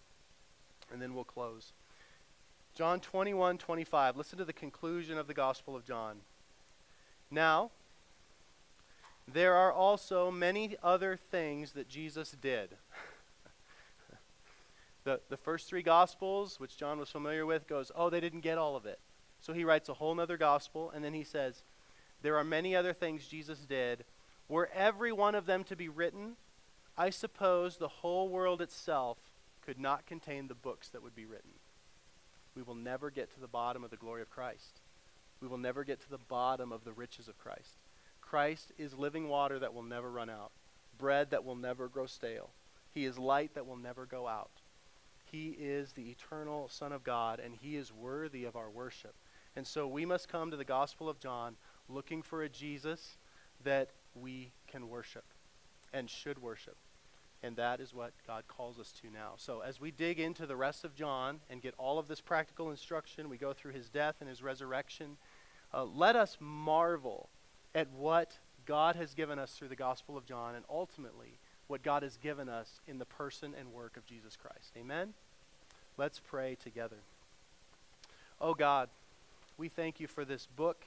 and then we'll close. John 21 25. Listen to the conclusion of the Gospel of John. Now, there are also many other things that Jesus did. <laughs> the, the first three Gospels, which John was familiar with, goes, oh, they didn't get all of it. So he writes a whole other Gospel, and then he says, there are many other things Jesus did. Were every one of them to be written, I suppose the whole world itself could not contain the books that would be written. We will never get to the bottom of the glory of Christ. We will never get to the bottom of the riches of Christ. Christ is living water that will never run out, bread that will never grow stale. He is light that will never go out. He is the eternal Son of God, and He is worthy of our worship. And so we must come to the Gospel of John looking for a Jesus that we can worship and should worship. And that is what God calls us to now. So, as we dig into the rest of John and get all of this practical instruction, we go through his death and his resurrection. Uh, let us marvel at what God has given us through the Gospel of John and ultimately what God has given us in the person and work of Jesus Christ. Amen? Let's pray together. Oh God, we thank you for this book.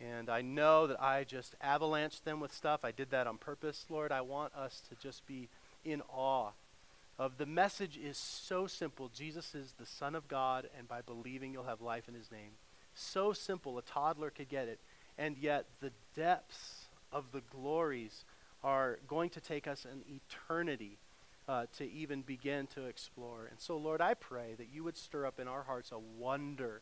And I know that I just avalanched them with stuff. I did that on purpose, Lord. I want us to just be in awe of the message is so simple. Jesus is the Son of God, and by believing you'll have life in his name. So simple, a toddler could get it and yet the depths of the glories are going to take us an eternity uh, to even begin to explore. And so, Lord, I pray that you would stir up in our hearts a wonder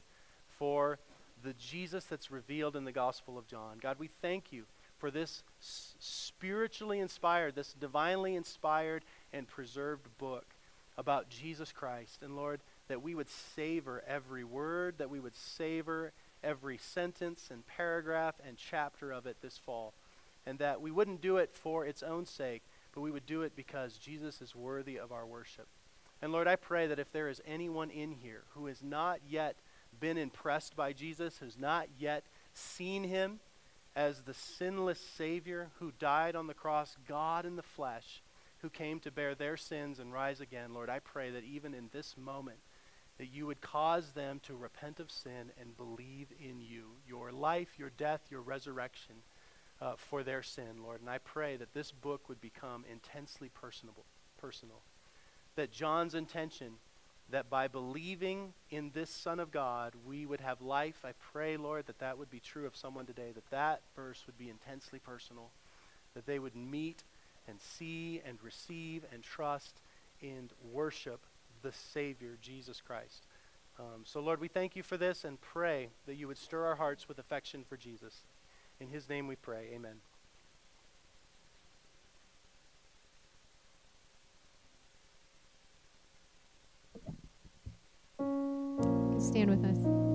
for the Jesus that's revealed in the Gospel of John. God, we thank you for this spiritually inspired, this divinely inspired and preserved book about Jesus Christ. And Lord, that we would savor every word, that we would savor every sentence and paragraph and chapter of it this fall. And that we wouldn't do it for its own sake, but we would do it because Jesus is worthy of our worship. And Lord, I pray that if there is anyone in here who has not yet been impressed by Jesus, who's not yet seen him as the sinless Savior who died on the cross, God in the flesh, who came to bear their sins and rise again, Lord, I pray that even in this moment, that you would cause them to repent of sin and believe in you, your life, your death, your resurrection uh, for their sin, Lord. And I pray that this book would become intensely personable, personal. That John's intention that by believing in this Son of God, we would have life. I pray, Lord, that that would be true of someone today, that that verse would be intensely personal, that they would meet and see and receive and trust and worship the Savior, Jesus Christ. Um, so, Lord, we thank you for this and pray that you would stir our hearts with affection for Jesus. In his name we pray. Amen. Stand with us.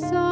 To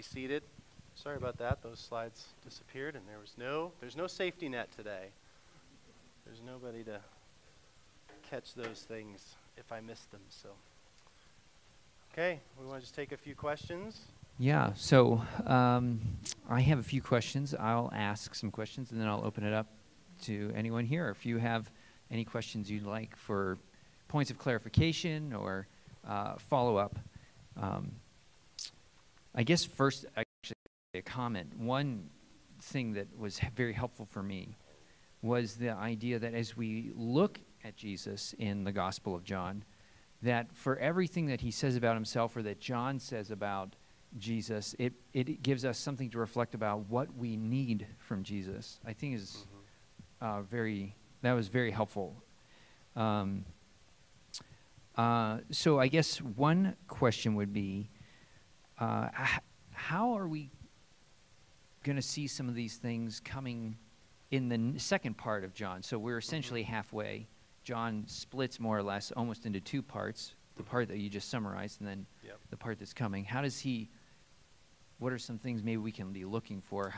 be seated. Sorry about that. Those slides disappeared, and there was no there's no safety net today. There's nobody to catch those things if I miss them. So, okay, we want to just take a few questions. Yeah, so um, I have a few questions. I'll ask some questions and then I'll open it up to anyone here. If you have any questions you'd like for points of clarification or uh, follow up, um, I guess first, actually, a comment. One thing that was very helpful for me was the idea that as we look at Jesus in the Gospel of John, that for everything that he says about himself or that John says about Jesus, it, it gives us something to reflect about what we need from Jesus. I think is uh, very that was very helpful. Um, uh, so I guess one question would be, uh, how are we going to see some of these things coming in the n- second part of John? So we're essentially halfway. John splits more or less almost into two parts: the part that you just summarized, and then Yep. the part that's coming. How does he? What are some things maybe we can be looking for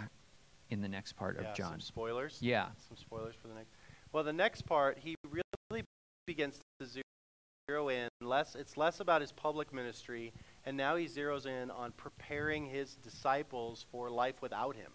in the next part yeah, of John? Some spoilers. Yeah. Some spoilers for the next. Well, the next part, he really begins to zero in less. It's less about his public ministry, and now he zeroes in on preparing his disciples for life without him.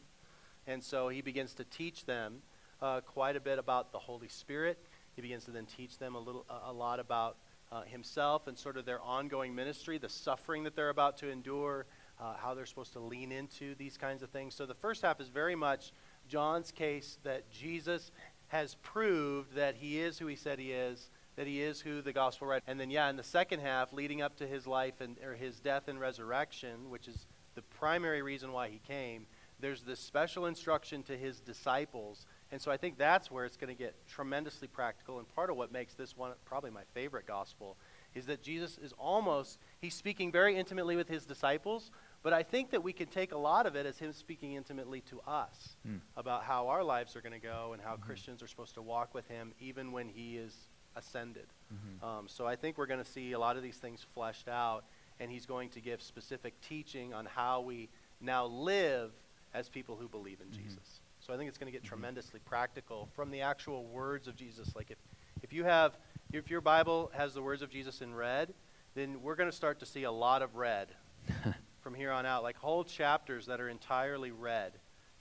And so he begins to teach them uh, quite a bit about the Holy Spirit. He begins to then teach them a little, a, lot about uh, himself and sort of their ongoing ministry, the suffering that they're about to endure, uh, how they're supposed to lean into these kinds of things. So the first half is very much John's case that Jesus has proved that he is who he said he is, that he is who the gospel read. And then, yeah, in the second half, leading up to his life and or his death and resurrection, which is the primary reason why he came, there's this special instruction to his disciples. And so I think that's where it's going to get tremendously practical. And part of what makes this one probably my favorite gospel is that Jesus is almost, he's speaking very intimately with his disciples, but I think that we can take a lot of it as him speaking intimately to us Hmm. about how our lives are going to go and how Christians are supposed to walk with him even when he is ascended. Mhm. Um, so I think we're going to see a lot of these things fleshed out, and he's going to give specific teaching on how we now live as people who believe in Mhm. Jesus. So I think it's going to get tremendously practical from the actual words of Jesus. Like if, if you have, if your Bible has the words of Jesus in red, then we're going to start to see a lot of red <laughs> from here on out, like whole chapters that are entirely red.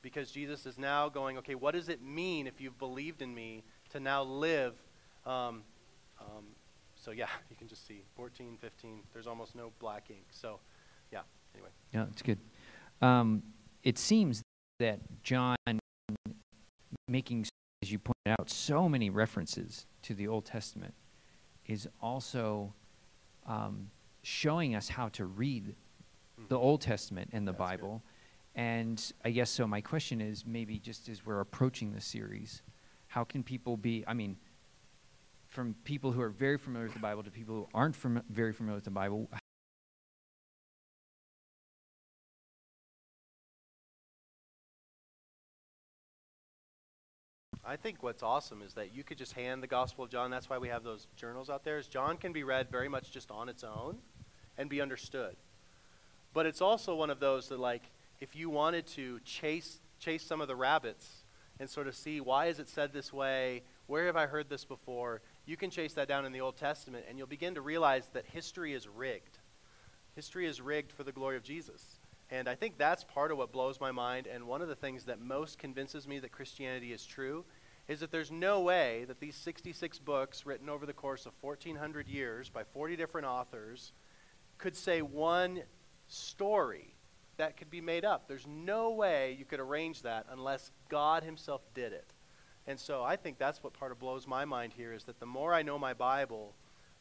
Because Jesus is now going, okay, what does it mean if you've believed in me to now live? Um, um, so, yeah, <laughs> you can just see 14, 15, there's almost no black ink. So, yeah, anyway. Yeah, it's good. Um, it seems that John, making, as you pointed out, so many references to the Old Testament, is also um, showing us how to read the Mhm. Old Testament and the That's good. Bible. And I guess so. My question is maybe just as we're approaching the series, how can people be? I mean, from people who are very familiar with the Bible to people who aren't fam- very familiar with the Bible, I think what's awesome is that you could just hand the Gospel of John. That's why we have those journals out there. Is John can be read very much just on its own and be understood. But it's also one of those that, like, if you wanted to chase chase some of the rabbits and sort of see why is it said this way, where have I heard this before, you can chase that down in the Old Testament, and you'll begin to realize that history is rigged. History is rigged for the glory of Jesus. And I think that's part of what blows my mind, and one of the things that most convinces me that Christianity is true is that there's no way that these 66 books written over the course of 1400 years by 40 different authors could say one story that could be made up. There's no way you could arrange that unless God himself did it. And so I think that's what part of blows my mind here is that the more I know my Bible,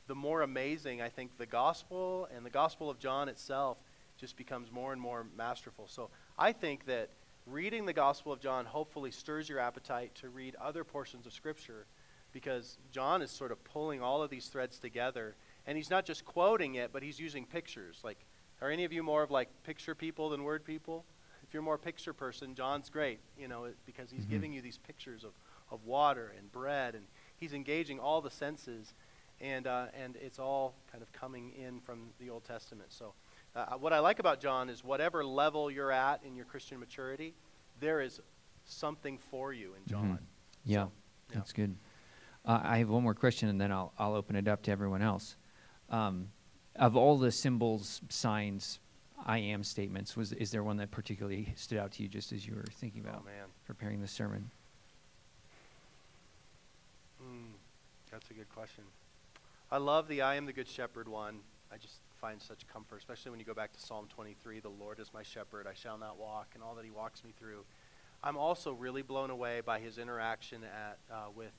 the more amazing I think the gospel and the gospel of John itself just becomes more and more masterful. So I think that reading the gospel of John hopefully stirs your appetite to read other portions of scripture because John is sort of pulling all of these threads together and he's not just quoting it, but he's using pictures. Like are any of you more of like picture people than word people? If you're more picture person, John's great, you know, because he's Mhm. giving you these pictures of, of water and bread, and he's engaging all the senses, and, uh, and it's all kind of coming in from the Old Testament. So, uh, what I like about John is whatever level you're at in your Christian maturity, there is something for you in John. Mhm. Yeah, So, yeah. that's good. Uh, I have one more question, and then I'll I'll open it up to everyone else. Um, of all the symbols, signs, I am statements, was is there one that particularly stood out to you just as you were thinking Oh, about man. preparing the sermon? Mm, that's a good question. I love the I am the good shepherd one. I just find such comfort, especially when you go back to Psalm 23 the Lord is my shepherd, I shall not walk, and all that he walks me through. I'm also really blown away by his interaction at, uh, with,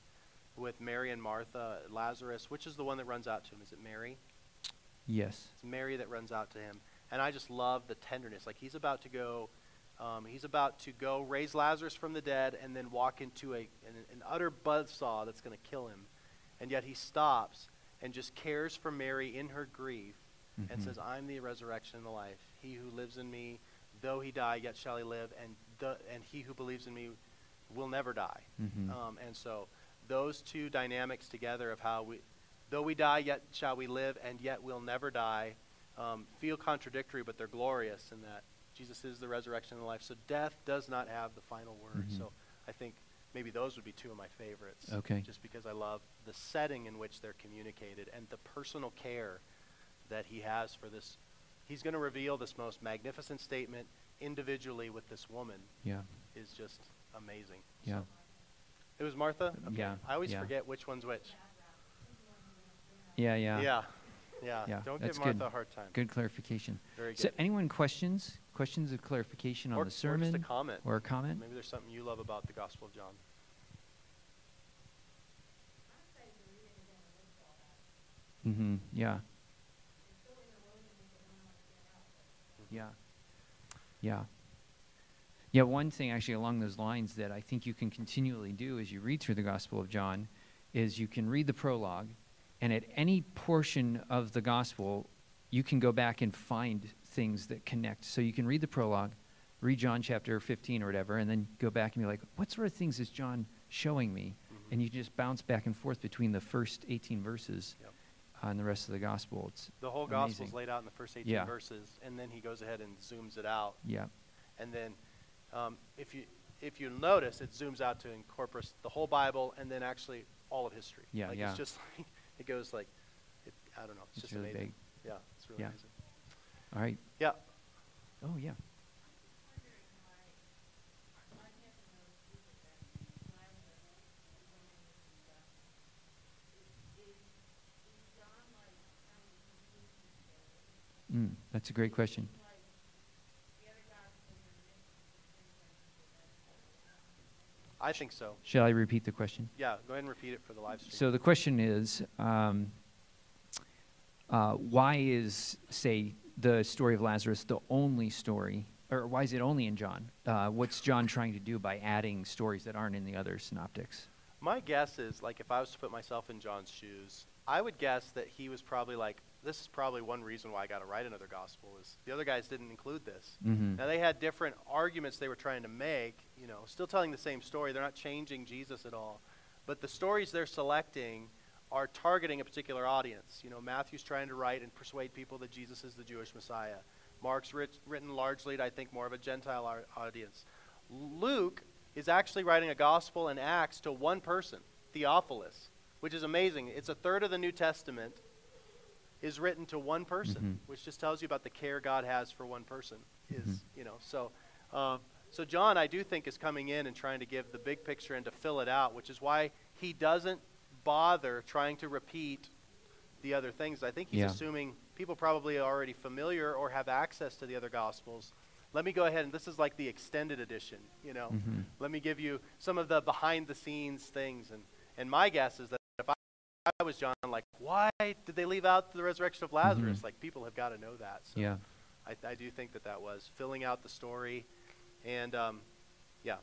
with Mary and Martha, Lazarus. Which is the one that runs out to him? Is it Mary? Yes. It's Mary that runs out to him. And I just love the tenderness. Like he's about to go, um, he's about to go raise Lazarus from the dead and then walk into a, an, an utter buzzsaw that's going to kill him. And yet he stops and just cares for Mary in her grief and Mhm. says, I'm the resurrection and the life. He who lives in me, though he die, yet shall he live. And, the, and he who believes in me will never die. Mhm. Um, and so those two dynamics together of how we, though we die, yet shall we live, and yet we'll never die, um, feel contradictory, but they're glorious in that Jesus is the resurrection and the life. So death does not have the final word. Mhm. So I think maybe those would be two of my favorites. Okay. Just because I love the setting in which they're communicated and the personal care that he has for this. He's going to reveal this most magnificent statement individually with this woman Yeah. is just amazing. Yeah. So- It was Martha? Okay. Yeah, I always yeah. forget which one's which. Yeah. Yeah. Yeah. Yeah. Yeah, Don't that's give Martha good. a hard time. Good clarification. Very good. So, anyone questions? Questions of clarification on or, the or sermon just a comment. or a comment? Maybe there's something you love about the Gospel of John. Mm-hmm. Yeah. Yeah. Yeah. Yeah, one thing actually along those lines that I think you can continually do as you read through the Gospel of John is you can read the prologue, and at any portion of the Gospel, you can go back and find things that connect. So you can read the prologue, read John chapter 15 or whatever, and then go back and be like, what sort of things is John showing me? Mhm. And you just bounce back and forth between the first 18 verses Yep. uh, and the rest of the Gospel. It's The whole gospel is laid out in the first 18 Yeah. verses, and then he goes ahead and zooms it out. Yeah. And then um, if you if you notice, it zooms out to incorporate the whole Bible and then actually all of history. Yeah, like yeah. It's just <laughs> like, it goes like, it, I don't know. It's, It's just really amazing. big. Yeah, it's really Yeah. amazing. All right. Yeah. Oh, yeah. Mm, that's a great question. I think so. Shall I repeat the question? Yeah, go ahead and repeat it for the live stream. So the question is, um, uh, why is, say, the story of Lazarus the only story, or why is it only in John? Uh, what's John trying to do by adding stories that aren't in the other synoptics? My guess is, like, if I was to put myself in John's shoes, I would guess that he was probably like, this is probably one reason why I got to write another gospel is the other guys didn't include this. Mhm. Now they had different arguments they were trying to make, you know, still telling the same story. They're not changing Jesus at all. But the stories they're selecting are targeting a particular audience. You know, Matthew's trying to write and persuade people that Jesus is the Jewish Messiah. Mark's writ- written largely, to, I think, more of a Gentile ar- audience. Luke is actually writing a gospel and Acts to one person, Theophilus, which is amazing. It's a third of the New Testament is written to one person, Mhm. which just tells you about the care God has for one person. Is Mhm. you know so. Um, So John, I do think, is coming in and trying to give the big picture and to fill it out, which is why he doesn't bother trying to repeat the other things. I think he's Yeah. assuming people probably are already familiar or have access to the other gospels. Let me go ahead and this is like the extended edition, you know. Mhm. Let me give you some of the behind the scenes things and and my guess is that if I, I was John like why did they leave out the resurrection of Lazarus? Mhm. Like people have got to know that. So Yeah. I, I do think that that was filling out the story and um, yeah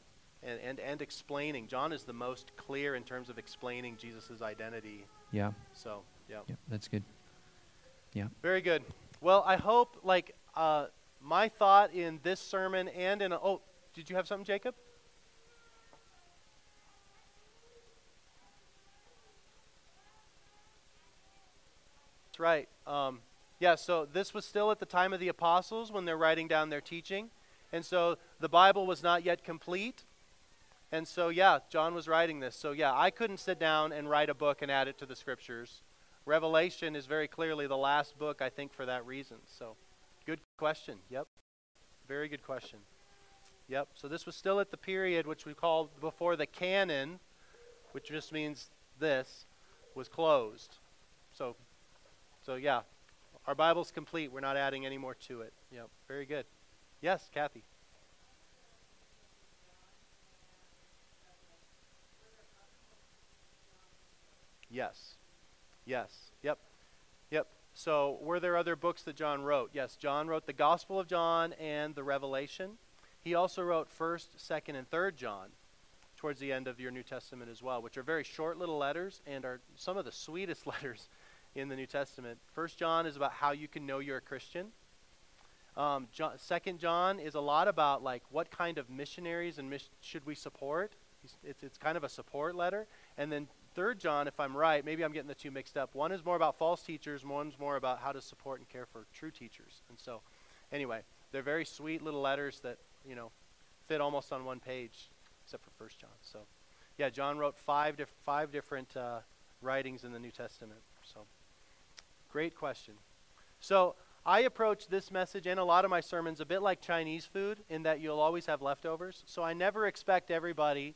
and, and and explaining john is the most clear in terms of explaining jesus' identity Yeah. so yeah Yep. That's good. Yeah. very good well i hope like uh, my thought in this sermon and in a, oh did you have something jacob that's right um, yeah so this was still at the time of the apostles when they're writing down their teaching and so the bible was not yet complete and so yeah john was writing this. So yeah i couldn't sit down and write a book and add it to the scriptures. Revelation is very clearly the last book i think for that reason. So good question. Yep. Very good question. Yep. So this was still at the period which we call before the canon which just means this was closed. So so yeah. Our bible's complete. We're not adding any more to it. Yep. Very good. Yes kathy Yes. Yes. Yep. Yep. So, were there other books that John wrote? Yes, John wrote the Gospel of John and the Revelation. He also wrote 1st, 2nd, and 3rd John towards the end of your New Testament as well, which are very short little letters and are some of the sweetest <laughs> letters in the New Testament. First John is about how you can know you're a Christian. Um, John, Second John is a lot about like what kind of missionaries and mis- should we support. It's, it's kind of a support letter. And then Third John, if I'm right, maybe I'm getting the two mixed up. One is more about false teachers. One's more about how to support and care for true teachers. And so, anyway, they're very sweet little letters that you know fit almost on one page, except for First John. So, yeah, John wrote five five different uh, writings in the New Testament. So, great question. So. I approach this message and a lot of my sermons a bit like Chinese food in that you'll always have leftovers. So I never expect everybody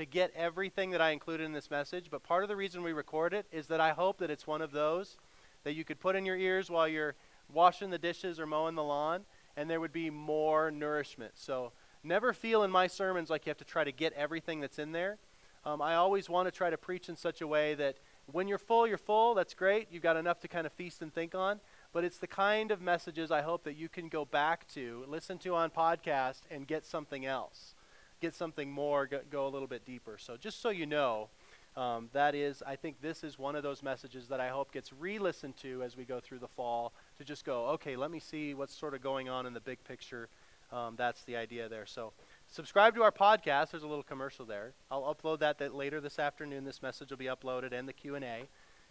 to get everything that I included in this message, but part of the reason we record it is that I hope that it's one of those that you could put in your ears while you're washing the dishes or mowing the lawn, and there would be more nourishment. So never feel in my sermons like you have to try to get everything that's in there. Um, I always want to try to preach in such a way that when you're full, you're full. That's great. You've got enough to kind of feast and think on. But it's the kind of messages I hope that you can go back to, listen to on podcast, and get something else get something more, go, go a little bit deeper. So just so you know, um, that is, I think this is one of those messages that I hope gets re-listened to as we go through the fall to just go, okay, let me see what's sort of going on in the big picture. Um, that's the idea there. So subscribe to our podcast. There's a little commercial there. I'll upload that, that later this afternoon. This message will be uploaded and the Q&A.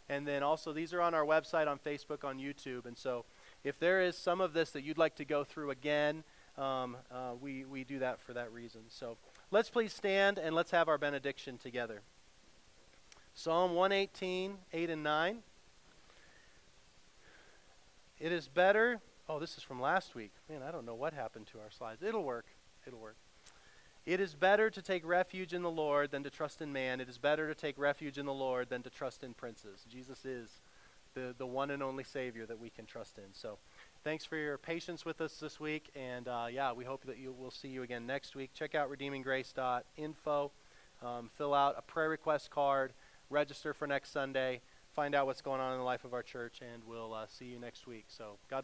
And then also these are on our website, on Facebook, on YouTube. And so if there is some of this that you'd like to go through again, um, uh, we, we do that for that reason. So let's please stand and let's have our benediction together. Psalm 118, 8 and 9. It is better. Oh, this is from last week. Man, I don't know what happened to our slides. It'll work. It'll work. It is better to take refuge in the Lord than to trust in man. It is better to take refuge in the Lord than to trust in princes. Jesus is the, the one and only Savior that we can trust in. So thanks for your patience with us this week. And uh, yeah, we hope that you will see you again next week. Check out redeeminggrace.info. Um, fill out a prayer request card. Register for next Sunday. Find out what's going on in the life of our church. And we'll uh, see you next week. So God